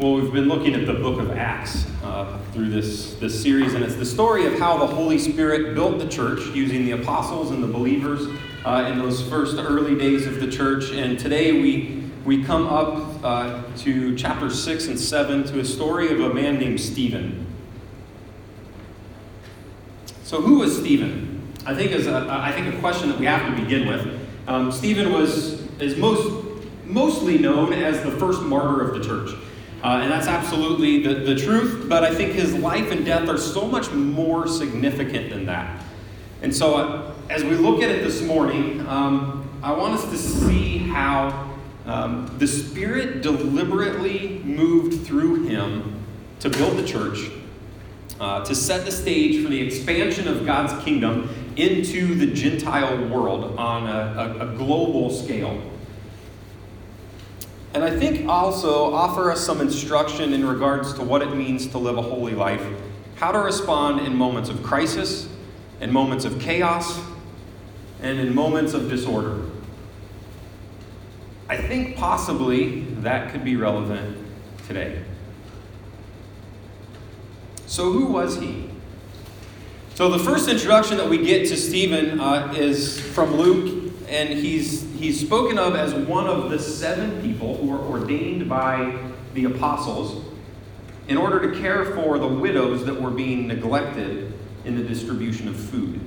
Well, we've been looking at the book of Acts uh, through this, this series, and it's the story of how the Holy Spirit built the church using the apostles and the believers uh, in those first early days of the church. And today we, we come up uh, to chapter 6 and 7 to a story of a man named Stephen. So, who was Stephen? I think is a, I think a question that we have to begin with. Um, Stephen was is most mostly known as the first martyr of the church. Uh, and that's absolutely the, the truth, but I think his life and death are so much more significant than that. And so, uh, as we look at it this morning, um, I want us to see how um, the Spirit deliberately moved through him to build the church, uh, to set the stage for the expansion of God's kingdom into the Gentile world on a, a, a global scale. And I think also offer us some instruction in regards to what it means to live a holy life, how to respond in moments of crisis, in moments of chaos, and in moments of disorder. I think possibly that could be relevant today. So, who was he? So, the first introduction that we get to Stephen uh, is from Luke, and he's he's spoken of as one of the seven people who were ordained by the apostles in order to care for the widows that were being neglected in the distribution of food.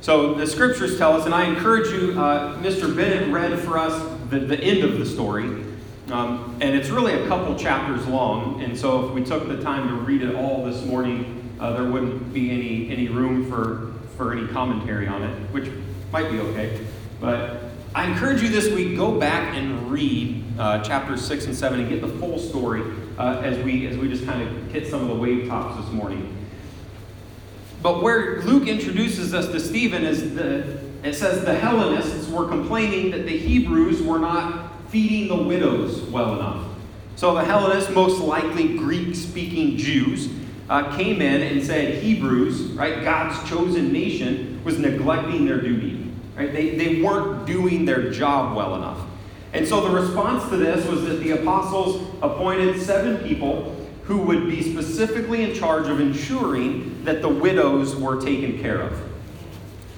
So the scriptures tell us, and I encourage you, uh, Mr. Bennett read for us the, the end of the story. Um, and it's really a couple chapters long, and so if we took the time to read it all this morning, uh, there wouldn't be any, any room for, for any commentary on it, which might be okay. But I encourage you this week, go back and read uh, chapters 6 and 7 and get the full story uh, as, we, as we just kind of hit some of the wave tops this morning. But where Luke introduces us to Stephen is the, it says the Hellenists were complaining that the Hebrews were not feeding the widows well enough. So the Hellenists, most likely Greek speaking Jews, uh, came in and said Hebrews, right, God's chosen nation, was neglecting their duty. Right? They, they weren't doing their job well enough. And so the response to this was that the apostles appointed seven people who would be specifically in charge of ensuring that the widows were taken care of.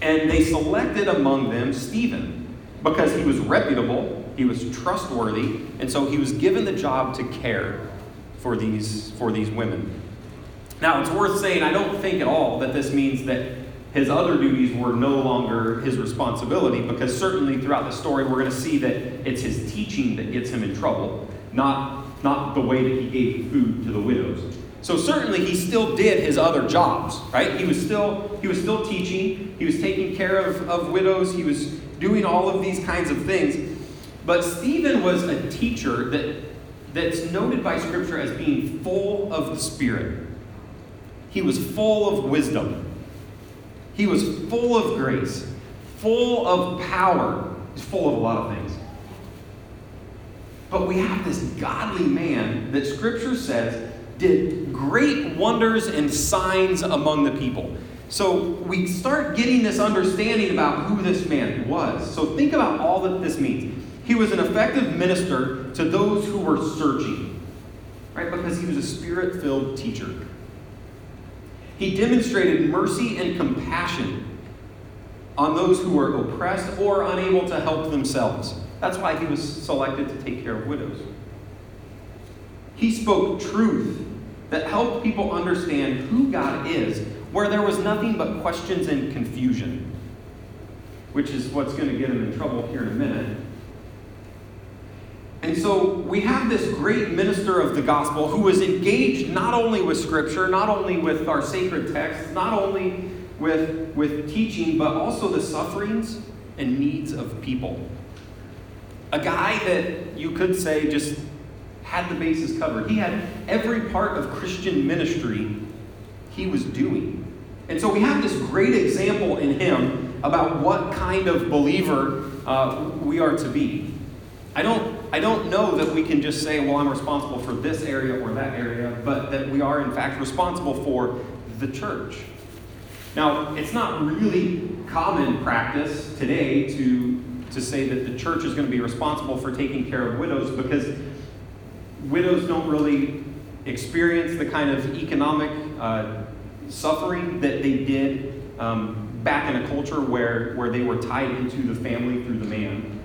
And they selected among them Stephen because he was reputable, he was trustworthy, and so he was given the job to care for these, for these women. Now, it's worth saying, I don't think at all that this means that his other duties were no longer his responsibility because certainly throughout the story we're going to see that it's his teaching that gets him in trouble, not, not the way that he gave food to the widows. So certainly he still did his other jobs, right? He was still he was still teaching, he was taking care of, of widows, he was doing all of these kinds of things. But Stephen was a teacher that, that's noted by Scripture as being full of the Spirit. He was full of wisdom. He was full of grace, full of power. He's full of a lot of things. But we have this godly man that Scripture says did great wonders and signs among the people. So we start getting this understanding about who this man was. So think about all that this means. He was an effective minister to those who were searching, right? Because he was a spirit filled teacher. He demonstrated mercy and compassion on those who were oppressed or unable to help themselves. That's why he was selected to take care of widows. He spoke truth that helped people understand who God is, where there was nothing but questions and confusion, which is what's going to get him in trouble here in a minute. And so we have this great minister of the gospel who is engaged not only with scripture, not only with our sacred texts, not only with, with teaching, but also the sufferings and needs of people. A guy that you could say just had the bases covered. He had every part of Christian ministry he was doing. And so we have this great example in him about what kind of believer uh, we are to be. I don't I don't know that we can just say, well, I'm responsible for this area or that area, but that we are, in fact, responsible for the church. Now, it's not really common practice today to, to say that the church is going to be responsible for taking care of widows because widows don't really experience the kind of economic uh, suffering that they did um, back in a culture where, where they were tied into the family through the man.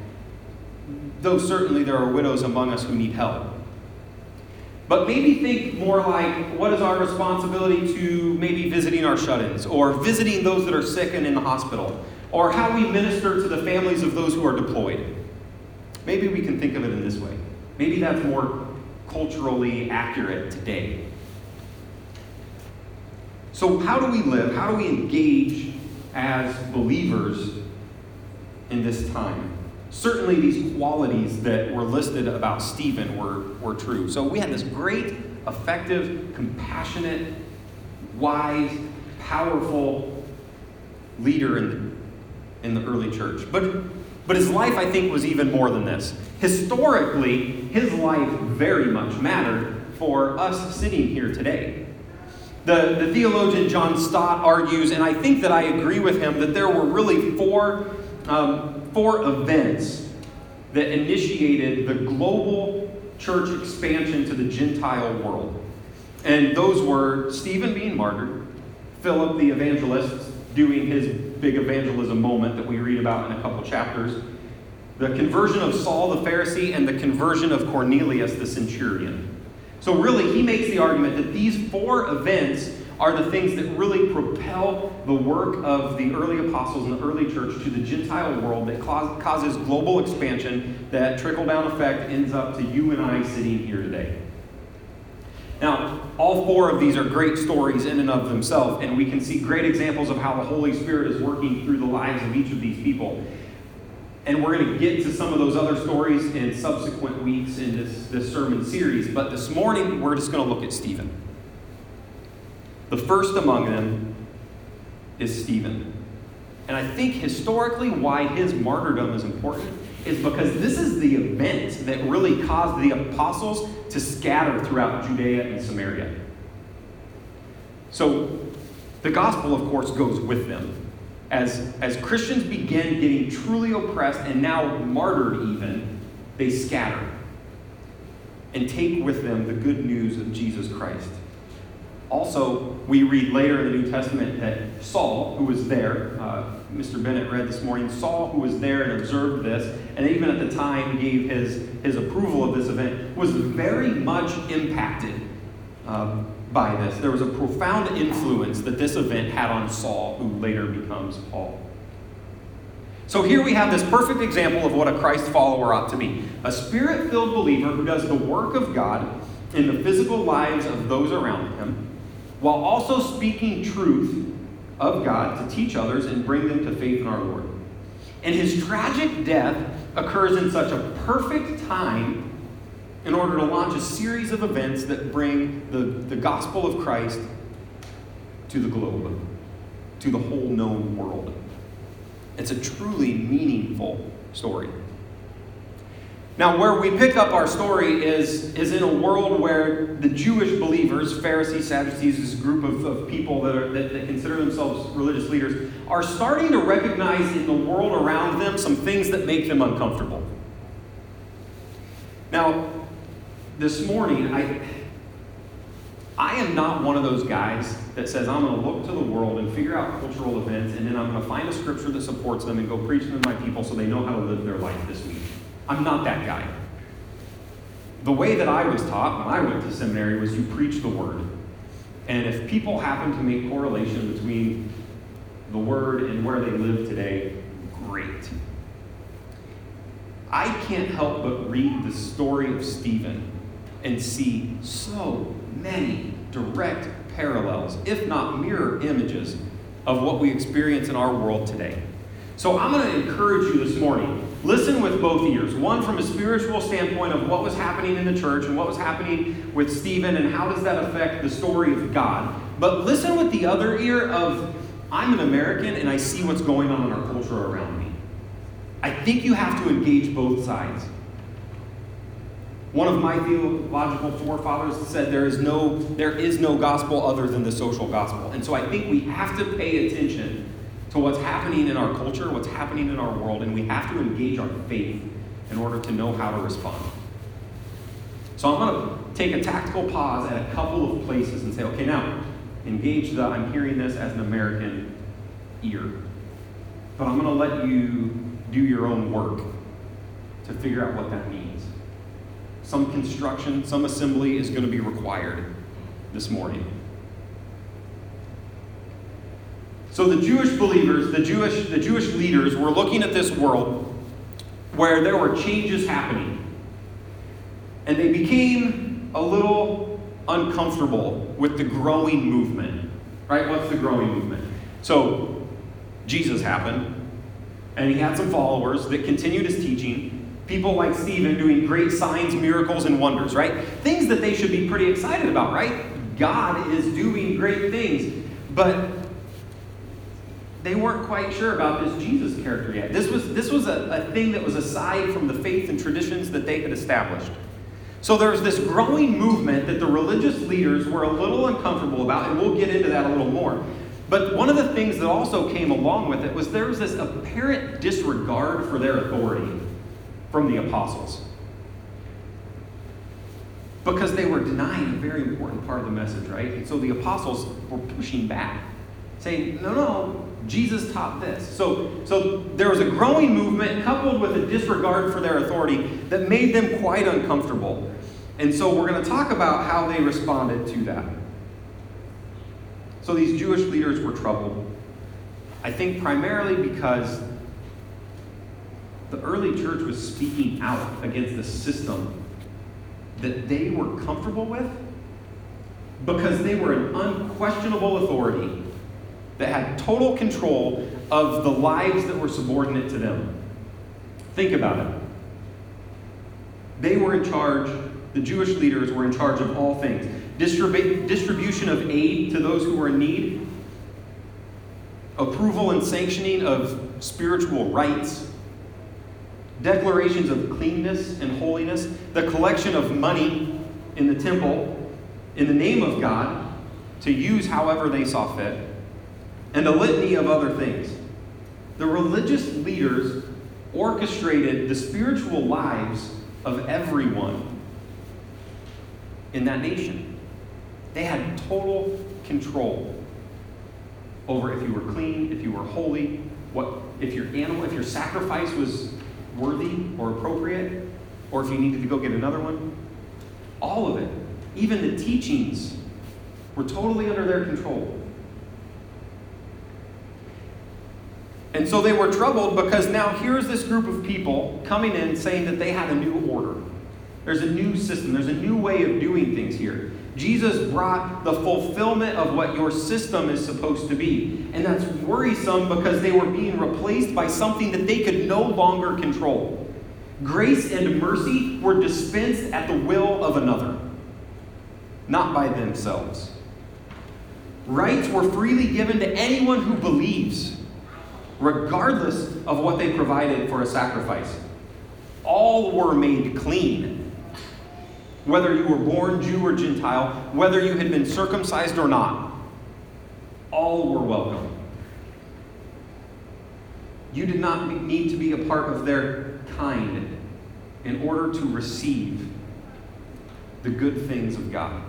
Though certainly there are widows among us who need help. But maybe think more like what is our responsibility to maybe visiting our shut ins, or visiting those that are sick and in the hospital, or how we minister to the families of those who are deployed. Maybe we can think of it in this way. Maybe that's more culturally accurate today. So, how do we live? How do we engage as believers in this time? Certainly, these qualities that were listed about Stephen were, were true. So, we had this great, effective, compassionate, wise, powerful leader in the, in the early church. But, but his life, I think, was even more than this. Historically, his life very much mattered for us sitting here today. The, the theologian John Stott argues, and I think that I agree with him, that there were really four, um, four events that initiated the global church expansion to the Gentile world. And those were Stephen being martyred, Philip the evangelist doing his big evangelism moment that we read about in a couple chapters, the conversion of Saul the Pharisee, and the conversion of Cornelius the centurion. So, really, he makes the argument that these four events are the things that really propel the work of the early apostles and the early church to the Gentile world that causes global expansion, that trickle down effect ends up to you and I sitting here today. Now, all four of these are great stories in and of themselves, and we can see great examples of how the Holy Spirit is working through the lives of each of these people. And we're going to get to some of those other stories in subsequent weeks in this, this sermon series. But this morning, we're just going to look at Stephen. The first among them is Stephen. And I think historically, why his martyrdom is important is because this is the event that really caused the apostles to scatter throughout Judea and Samaria. So, the gospel, of course, goes with them as, as Christians begin getting truly oppressed and now martyred, even, they scatter and take with them the good news of Jesus Christ. Also, we read later in the New Testament that Saul, who was there, uh, Mr. Bennett read this morning, Saul, who was there and observed this, and even at the time gave his, his approval of this event, was very much impacted uh, by this. There was a profound influence that this event had on Saul, who later becomes Paul. So here we have this perfect example of what a Christ follower ought to be a spirit filled believer who does the work of God in the physical lives of those around him, while also speaking truth of God to teach others and bring them to faith in our Lord. And his tragic death occurs in such a perfect time in order to launch a series of events that bring the, the gospel of Christ to the globe, to the whole known world. It's a truly meaningful story. Now, where we pick up our story is, is in a world where the Jewish believers, Pharisees, Sadducees, this group of, of people that, are, that, that consider themselves religious leaders, are starting to recognize in the world around them some things that make them uncomfortable. Now, this morning, I, I am not one of those guys that says I'm going to look to the world and figure out cultural events and then I'm going to find a scripture that supports them and go preach them to my people so they know how to live their life this week. I'm not that guy. The way that I was taught when I went to seminary was you preach the word. And if people happen to make correlation between the word and where they live today, great. I can't help but read the story of Stephen and see so many direct parallels, if not mirror images, of what we experience in our world today. So I'm going to encourage you this morning listen with both ears. One from a spiritual standpoint of what was happening in the church and what was happening with Stephen and how does that affect the story of God. But listen with the other ear of I'm an American and I see what's going on in our culture around me. I think you have to engage both sides. One of my theological forefathers said there is no there is no gospel other than the social gospel. And so I think we have to pay attention to what's happening in our culture, what's happening in our world, and we have to engage our faith in order to know how to respond. So I'm going to take a tactical pause at a couple of places and say, okay, now, engage the I'm hearing this as an American ear. But I'm going to let you do your own work to figure out what that means. Some construction, some assembly is going to be required this morning. So the Jewish believers, the Jewish, the Jewish leaders were looking at this world where there were changes happening. And they became a little uncomfortable with the growing movement. Right? What's the growing movement? So Jesus happened, and he had some followers that continued his teaching. People like Stephen doing great signs, miracles, and wonders, right? Things that they should be pretty excited about, right? God is doing great things. But they weren't quite sure about this Jesus character yet. This was, this was a, a thing that was aside from the faith and traditions that they had established. So there was this growing movement that the religious leaders were a little uncomfortable about, and we'll get into that a little more. But one of the things that also came along with it was there was this apparent disregard for their authority from the apostles. Because they were denying a very important part of the message, right? And so the apostles were pushing back, saying, no, no, Jesus taught this. So, so there was a growing movement coupled with a disregard for their authority that made them quite uncomfortable. And so we're going to talk about how they responded to that. So these Jewish leaders were troubled. I think primarily because the early church was speaking out against the system that they were comfortable with because they were an unquestionable authority that had total control of the lives that were subordinate to them. Think about it. They were in charge, the Jewish leaders were in charge of all things. Distribu- distribution of aid to those who were in need, approval and sanctioning of spiritual rites, declarations of cleanness and holiness, the collection of money in the temple in the name of God to use however they saw fit and a litany of other things. The religious leaders orchestrated the spiritual lives of everyone in that nation. They had total control over if you were clean, if you were holy, what if your animal, if your sacrifice was worthy or appropriate, or if you needed to go get another one. All of it, even the teachings, were totally under their control. And so they were troubled because now here's this group of people coming in saying that they had a new order. There's a new system, there's a new way of doing things here. Jesus brought the fulfillment of what your system is supposed to be. And that's worrisome because they were being replaced by something that they could no longer control. Grace and mercy were dispensed at the will of another, not by themselves. Rights were freely given to anyone who believes regardless of what they provided for a sacrifice. All were made clean. Whether you were born Jew or Gentile, whether you had been circumcised or not, all were welcome. You did not need to be a part of their kind in order to receive the good things of God.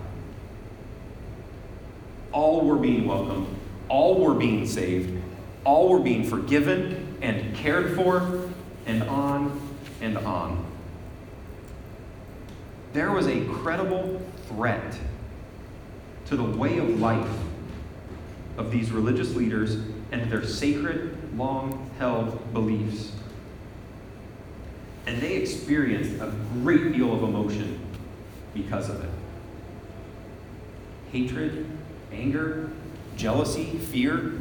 All were being welcomed, all were being saved, all were being forgiven and cared for, and on and on. There was a credible threat to the way of life of these religious leaders and their sacred, long held beliefs. And they experienced a great deal of emotion because of it hatred, anger, jealousy, fear.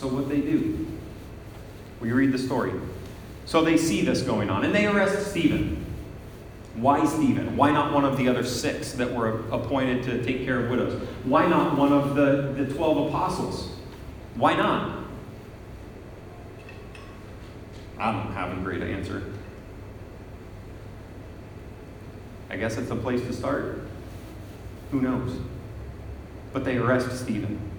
So, what they do? We read the story. So they see this going on, and they arrest Stephen. Why Stephen? Why not one of the other six that were appointed to take care of widows? Why not one of the, the 12 apostles? Why not? I don't have a great answer. I guess it's a place to start. Who knows? But they arrest Stephen.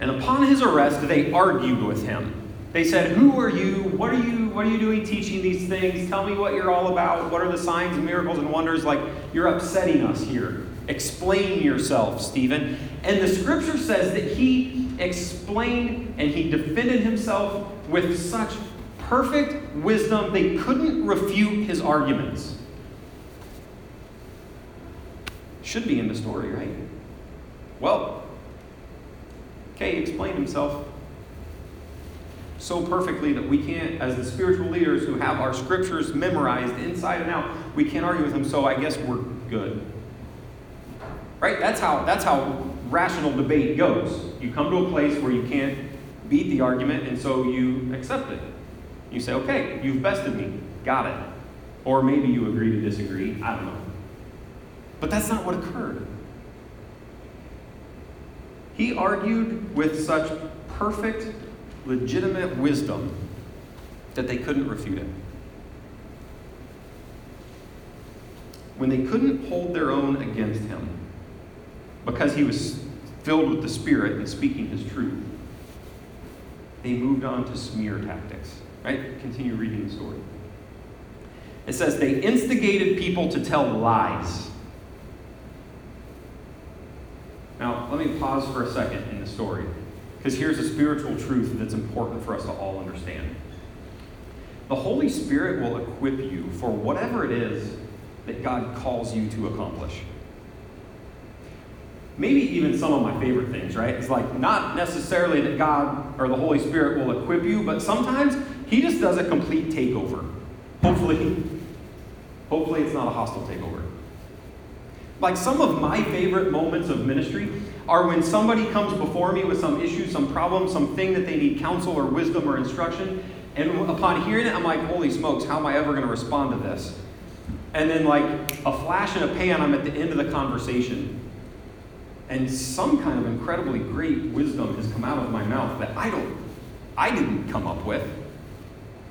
And upon his arrest, they argued with him. They said, Who are you? What are you what are you doing teaching these things? Tell me what you're all about. What are the signs and miracles and wonders? Like you're upsetting us here. Explain yourself, Stephen. And the scripture says that he explained and he defended himself with such perfect wisdom they couldn't refute his arguments. Should be in the story, right? Well, okay, he explained himself so perfectly that we can't, as the spiritual leaders who have our scriptures memorized inside and out, we can't argue with him, so I guess we're good. Right? That's how, that's how rational debate goes. You come to a place where you can't beat the argument, and so you accept it. You say, okay, you've bested me. Got it. Or maybe you agree to disagree. I don't know. But that's not what occurred. He argued with such perfect, legitimate wisdom that they couldn't refute it. When they couldn't hold their own against him because he was filled with the Spirit and speaking his truth, they moved on to smear tactics. Right? Continue reading the story. It says they instigated people to tell lies. Now, let me pause for a second in the story, because here's a spiritual truth that's important for us to all understand. The Holy Spirit will equip you for whatever it is that God calls you to accomplish maybe even some of my favorite things, right? It's like not necessarily that God or the Holy Spirit will equip you, but sometimes He just does a complete takeover. Hopefully, hopefully it's not a hostile takeover. Like some of my favorite moments of ministry are when somebody comes before me with some issue, some problem, something that they need counsel or wisdom or instruction, and upon hearing it, I'm like, holy smokes, how am I ever going to respond to this? And then, like a flash and a pan, I'm at the end of the conversation and some kind of incredibly great wisdom has come out of my mouth that I don't, I didn't come up with.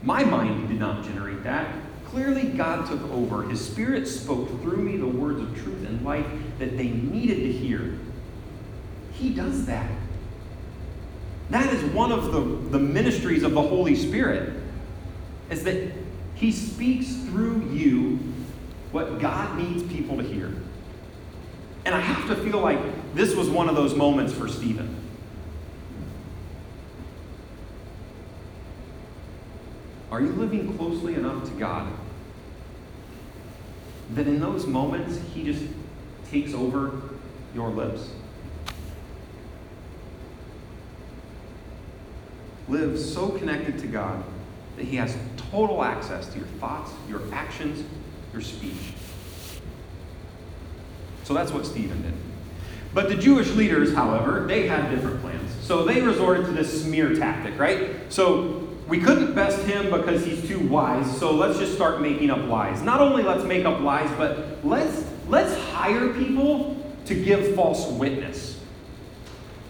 My mind did not generate that. Clearly, God took over. His Spirit spoke through me the words of truth and life that they needed to hear. He does that. That is one of the, the ministries of the Holy Spirit, is that He speaks through you what God needs people to hear. And I have to feel like this was one of those moments for Stephen. Are you living closely enough to God that in those moments He just takes over your lips? Live so connected to God that He has total access to your thoughts, your actions, your speech. So that's what Stephen did. But the Jewish leaders, however, they had different plans. So they resorted to this smear tactic, right? So we couldn't best him because he's too wise, so let's just start making up lies. Not only let's make up lies, but let's let's hire people to give false witness.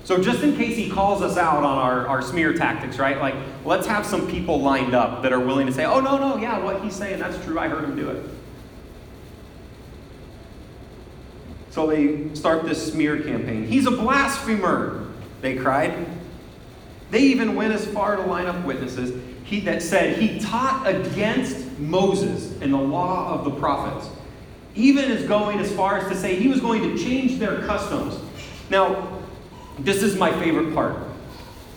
So just in case he calls us out on our, our smear tactics, right? Like, let's have some people lined up that are willing to say, oh, no, no, yeah, what he's saying, that's true. I heard him do it. So they start this smear campaign. He's a blasphemer, they cried. They even went as far to line up witnesses he, that said he taught against Moses and the law of the prophets. Even as going as far as to say he was going to change their customs. Now, this is my favorite part.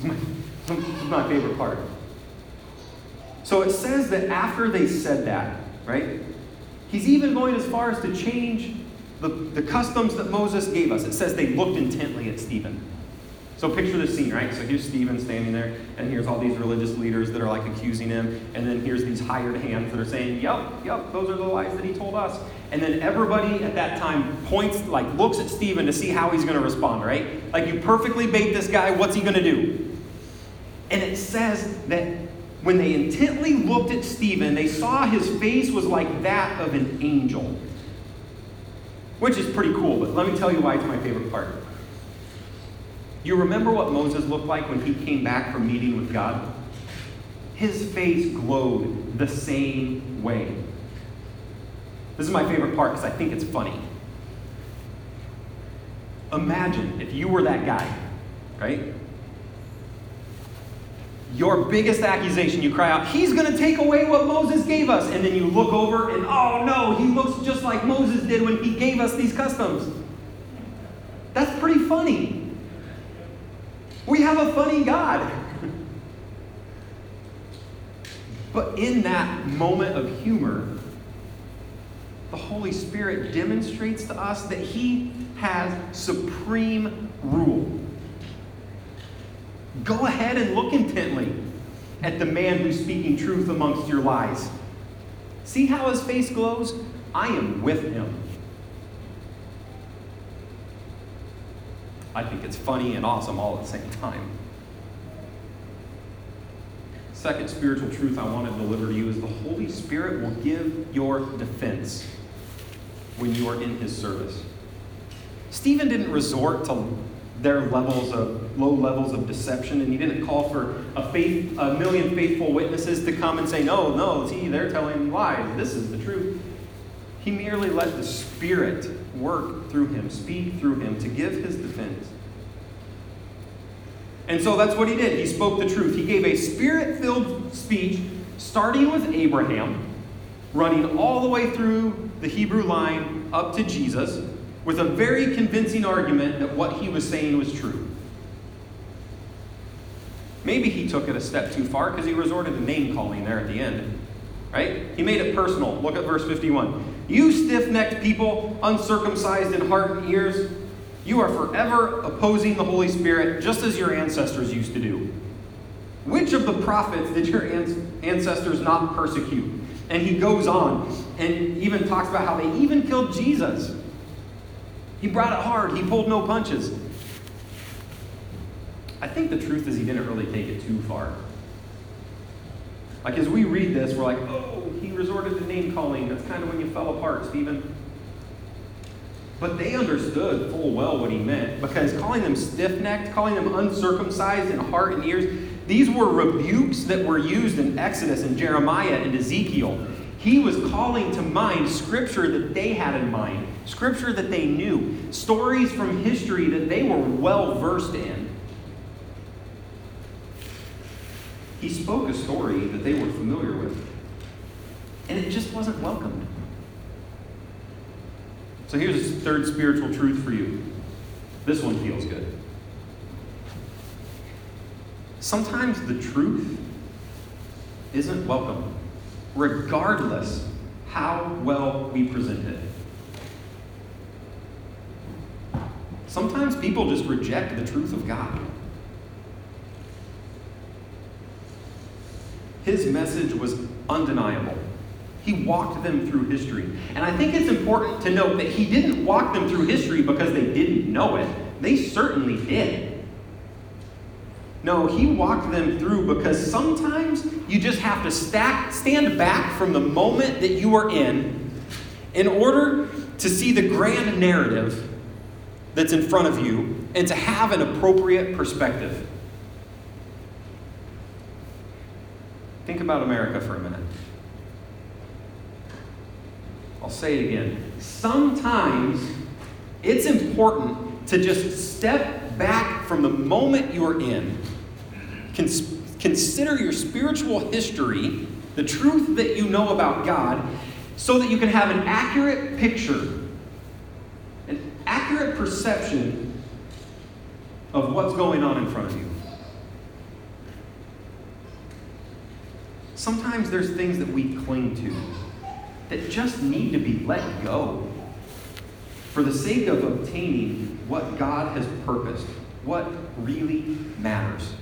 This is my favorite part. So it says that after they said that, right? He's even going as far as to change the, the customs that Moses gave us. It says they looked intently at Stephen. So picture this scene, right? So here's Stephen standing there, and here's all these religious leaders that are like accusing him, and then here's these hired hands that are saying, "Yep, yep, those are the lies that he told us." And then everybody at that time points, like looks at Stephen to see how he's going to respond, right? Like you perfectly bait this guy, what's he going to do? And it says that when they intently looked at Stephen, they saw his face was like that of an angel which is pretty cool, but let me tell you why it's my favorite part. You remember what Moses looked like when he came back from meeting with God? His face glowed the same way. This is my favorite part because I think it's funny. Imagine if you were that guy, right? your biggest accusation, you cry out, He's going to take away what Moses gave us. And then you look over and, oh no, he looks just like Moses did when he gave us these customs. That's pretty funny. We have a funny God. but in that moment of humor, the Holy Spirit demonstrates to us that He has supreme rule. Go ahead and look intently at the man who's speaking truth amongst your lies. See how his face glows? I am with him. I think it's funny and awesome all at the same time. Second spiritual truth I want to deliver to you is the Holy Spirit will give your defense when you are in his service. Stephen didn't resort to their levels of low levels of deception, and he didn't call for a faith, a million faithful witnesses to come and say, "No, no, see, they're telling lies. This is the truth." He merely let the Spirit work through him, speak through him to give his defense. And so that's what he did. He spoke the truth. He gave a spirit-filled speech, starting with Abraham, running all the way through the Hebrew line up to Jesus with a very convincing argument that what he was saying was true. Maybe he took it a step too far because he resorted to name calling there at the end. Right? He made it personal. Look at verse 51. You stiff necked people, uncircumcised in heart and ears, you are forever opposing the Holy Spirit just as your ancestors used to do. Which of the prophets did your ancestors not persecute? And he goes on and even talks about how they even killed Jesus. He brought it hard, he pulled no punches. I think the truth is he didn't really take it too far. Like as we read this, we're like, oh, he resorted to name calling. That's kind of when you fell apart, Stephen. But they understood full well what he meant because calling them stiff necked, calling them uncircumcised in heart and ears, these were rebukes that were used in Exodus and Jeremiah and Ezekiel. He was calling to mind scripture that they had in mind, scripture that they knew, stories from history that they were well versed in. He spoke a story that they were familiar with, and it just wasn't welcomed. So here's a third spiritual truth for you. This one feels good. Sometimes the truth isn't welcome regardless how well we present it. Sometimes people just reject the truth of God. His message was undeniable. He walked them through history. And I think it's important to note that he didn't walk them through history because they didn't know it. They certainly did. No, he walked them through because sometimes you just have to stack, stand back from the moment that you are in in order to see the grand narrative that's in front of you and to have an appropriate perspective. Think about America for a minute. I'll say it again. Sometimes it's important to just step back from the moment you are in Cons- consider your spiritual history, the truth that you know about God, so that you can have an accurate picture, an accurate perception of what's going on in front of you. Sometimes there's things that we cling to that just need to be let go for the sake of obtaining what God has purposed, what really matters.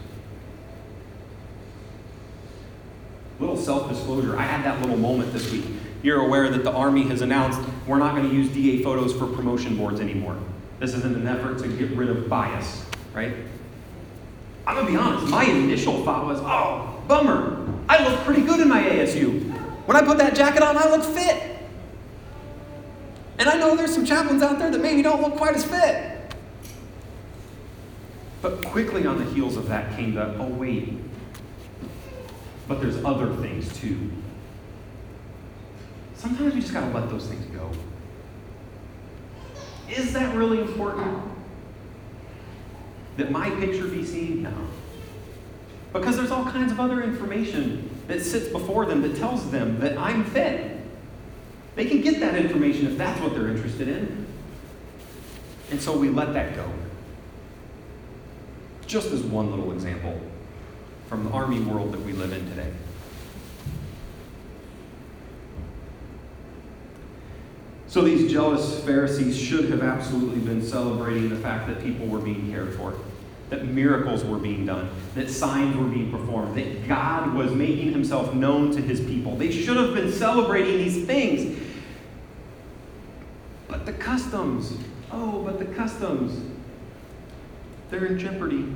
Little self disclosure I had that little moment this week. You're aware that the Army has announced we're not going to use DA photos for promotion boards anymore. This is in an effort to get rid of bias, right? I'm to be honest, my initial thought was, oh, bummer. I look pretty good in my ASU. When I put that jacket on, I look fit. And I know there's some chaplains out there that maybe don't look quite as fit. But quickly on the heels of that came the, oh, wait, but there's other things too. Sometimes we just got to let those things go. Is that really important? That my picture be seen? No. Because there's all kinds of other information that sits before them that tells them that I'm fit. They can get that information if that's what they're interested in. And so we let that go. Just as one little example from the army world that we live in today. So these jealous Pharisees should have absolutely been celebrating the fact that people were being cared for, that miracles were being done, that signs were being performed, that God was making himself known to his people. They should have been celebrating these things. But the customs, oh, but the customs, they're in jeopardy.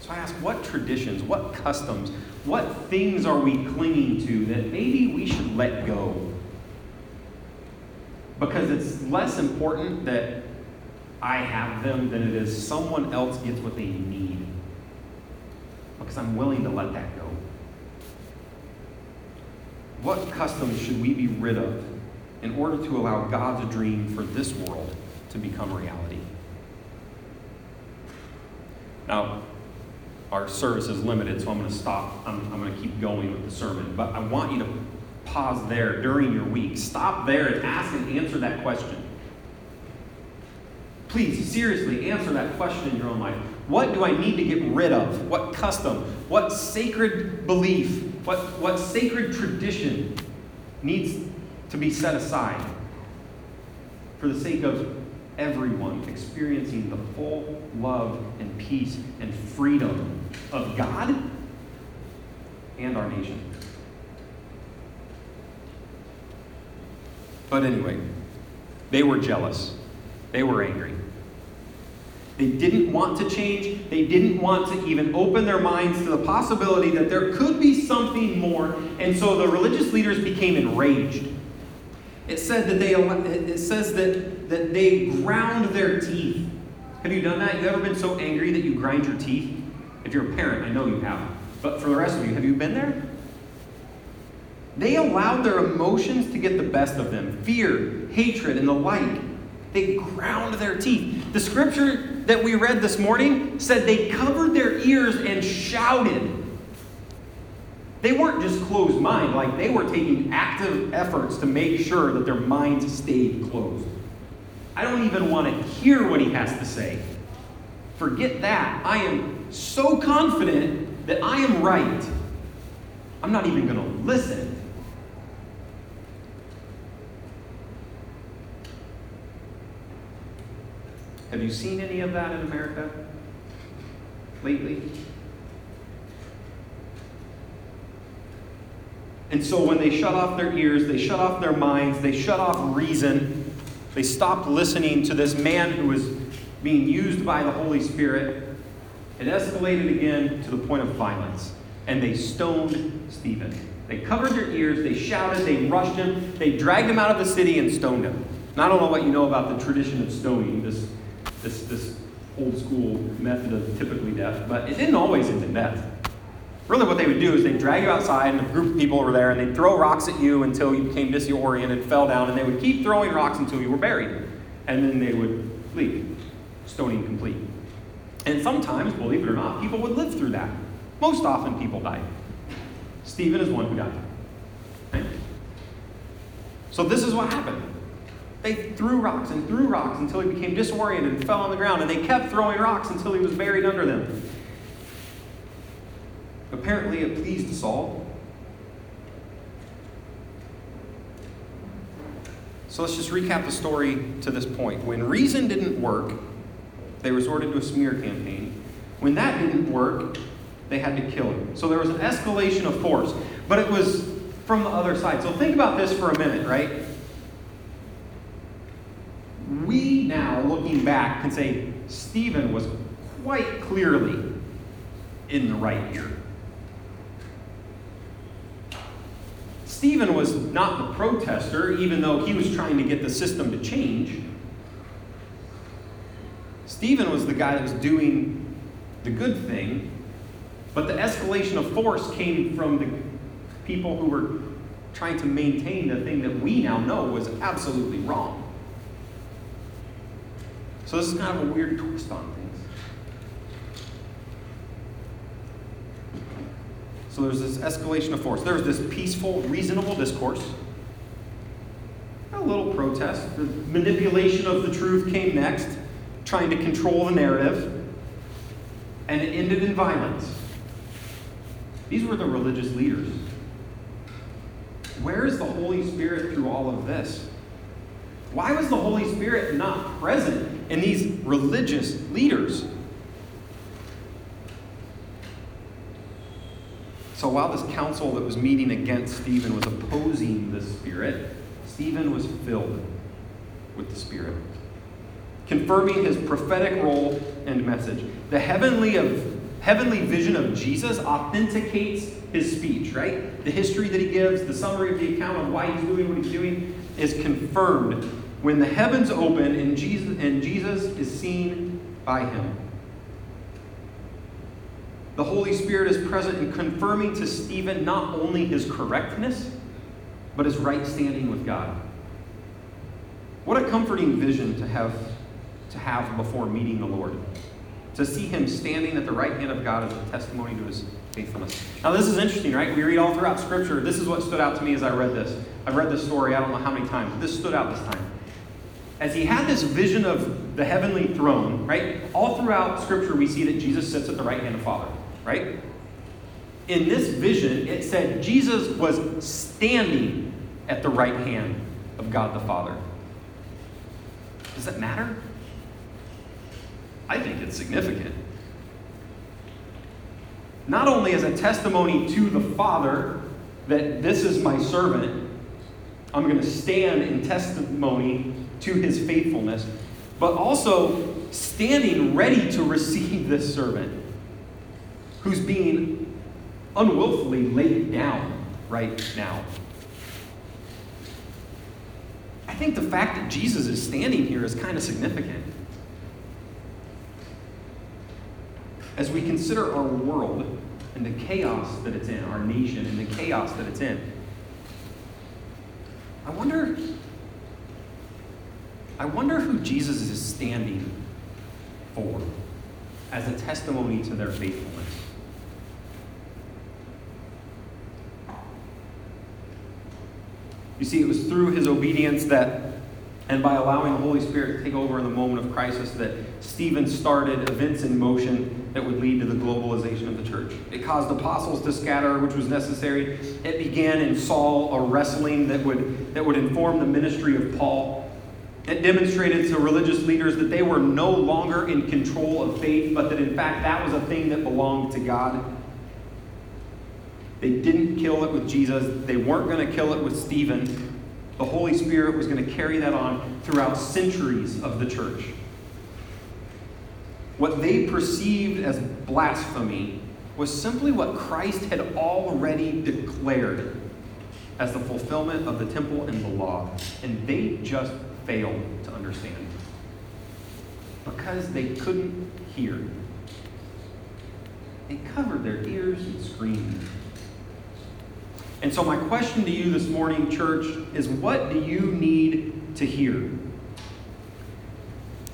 So I ask, what traditions, what customs, what things are we clinging to that maybe we should let go? Because it's less important that I have them than it is someone else gets what they need. Because I'm willing to let that go. What customs should we be rid of in order to allow God's dream for this world to become reality? Now, our service is limited, so I'm going to stop. I'm, I'm going to keep going with the sermon. But I want you to pause there during your week. Stop there and ask and answer that question. Please, seriously, answer that question in your own life. What do I need to get rid of? What custom? What sacred belief? What, what sacred tradition needs to be set aside for the sake of everyone experiencing the full love and peace and freedom of God and our nation? But anyway, they were jealous. They were angry. They didn't want to change. They didn't want to even open their minds to the possibility that there could be something more. And so the religious leaders became enraged. It said that they it says that, that they ground their teeth. Have you done that? You ever been so angry that you grind your teeth? If you're a parent, I know you have. But for the rest of you, have you been there? They allowed their emotions to get the best of them fear, hatred, and the like. They ground their teeth. The scripture that we read this morning said they covered their ears and shouted. They weren't just closed mind, like they were taking active efforts to make sure that their minds stayed closed. I don't even want to hear what he has to say. Forget that. I am so confident that I am right. I'm not even going to listen. Have you seen any of that in America lately? And so when they shut off their ears, they shut off their minds, they shut off reason, they stopped listening to this man who was being used by the Holy Spirit, it escalated again to the point of violence. And they stoned Stephen. They covered their ears, they shouted, they rushed him, they dragged him out of the city and stoned him. I don't know what you know about the tradition of stoning, this, this, this old school method of typically death, but it didn't always end in death. Really, what they would do is they'd drag you outside, and a group of people were there, and they'd throw rocks at you until you became disoriented, fell down, and they would keep throwing rocks until you were buried. And then they would leave, stoning complete. And sometimes, believe it or not, people would live through that. Most often, people died. Stephen is one who died. So, this is what happened. They threw rocks and threw rocks until he became disoriented and fell on the ground, and they kept throwing rocks until he was buried under them. Apparently, it pleased Saul. So let's just recap the story to this point. When reason didn't work, they resorted to a smear campaign. When that didn't work, they had to kill him. So there was an escalation of force, but it was from the other side. So think about this for a minute, right? We now, looking back, can say Stephen was quite clearly in the right here. Stephen was not the protester, even though he was trying to get the system to change. Stephen was the guy that was doing the good thing, but the escalation of force came from the people who were trying to maintain the thing that we now know was absolutely wrong. So this is kind of a weird twist on things. So there's this escalation of force. There's this peaceful, reasonable discourse. A little protest. The manipulation of the truth came next, trying to control the narrative. And it ended in violence. These were the religious leaders. Where is the Holy Spirit through all of this? Why was the Holy Spirit not present in these religious leaders? So while this council that was meeting against Stephen was opposing the Spirit, Stephen was filled with the Spirit, confirming his prophetic role and message. The heavenly of heavenly vision of Jesus authenticates his speech, right? The history that he gives, the summary of the account of why he's doing what he's doing is confirmed when the heavens open and Jesus, and Jesus is seen by him. The Holy Spirit is present in confirming to Stephen not only his correctness, but his right standing with God. What a comforting vision to have to have before meeting the Lord to see him standing at the right hand of God as a testimony to his faithfulness. Now, this is interesting, right? We read all throughout Scripture. This is what stood out to me as I read this. I've read this story, I don't know how many times, this stood out this time. As he had this vision of the heavenly throne, right? All throughout Scripture, we see that Jesus sits at the right hand of Father, right? In this vision, it said Jesus was standing at the right hand of God the Father. Does that matter? I think it's significant. Not only as a testimony to the Father that this is my servant, I'm going to stand in testimony to his faithfulness, but also standing ready to receive this servant who's being unwillfully laid down right now. I think the fact that Jesus is standing here is kind of significant. as we consider our world and the chaos that it's in, our nation and the chaos that it's in, I wonder, I wonder who Jesus is standing for as a testimony to their faithfulness. You see, it was through his obedience that, and by allowing the Holy Spirit to take over in the moment of crisis, that Stephen started events in motion that would lead to the globalization of the church. It caused apostles to scatter, which was necessary. It began in Saul a wrestling that would, that would inform the ministry of Paul. It demonstrated to religious leaders that they were no longer in control of faith, but that in fact that was a thing that belonged to God. They didn't kill it with Jesus, they weren't going to kill it with Stephen. The Holy Spirit was going to carry that on throughout centuries of the church what they perceived as blasphemy was simply what Christ had already declared as the fulfillment of the temple and the law. And they just failed to understand because they couldn't hear. They covered their ears and screamed. And so, my question to you this morning, church, is what do you need to hear?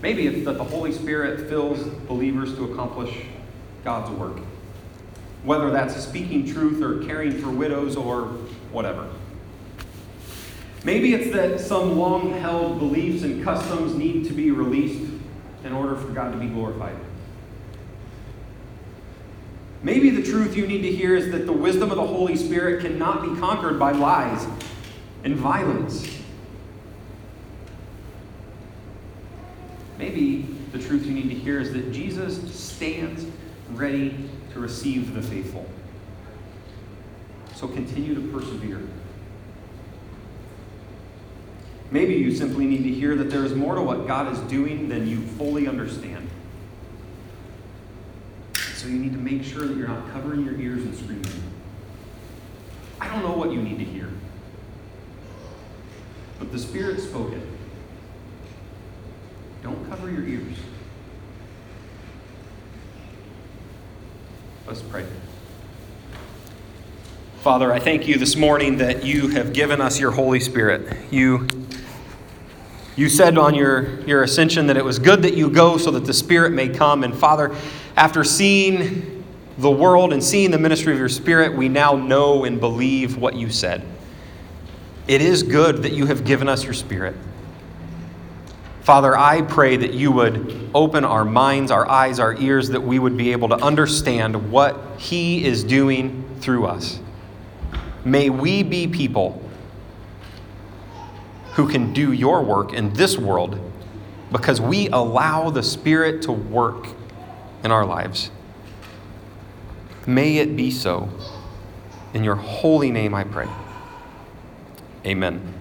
Maybe it's that the Holy Spirit fills believers to accomplish God's work. Whether that's speaking truth or caring for widows or whatever. Maybe it's that some long held beliefs and customs need to be released in order for God to be glorified. Maybe the truth you need to hear is that the wisdom of the Holy Spirit cannot be conquered by lies and violence Maybe the truth you need to hear is that Jesus stands ready to receive the faithful. So continue to persevere. Maybe you simply need to hear that there is more to what God is doing than you fully understand. So you need to make sure that you're not covering your ears and screaming. I don't know what you need to hear. But the Spirit spoke it. Don't cover your ears. Let's pray. Father, I thank you this morning that you have given us your Holy Spirit. You, you said on your, your ascension that it was good that you go so that the Spirit may come. And Father, after seeing the world and seeing the ministry of your Spirit, we now know and believe what you said. It is good that you have given us your Spirit. Father, I pray that you would open our minds, our eyes, our ears, that we would be able to understand what He is doing through us. May we be people who can do your work in this world because we allow the Spirit to work in our lives. May it be so. In your holy name I pray. Amen.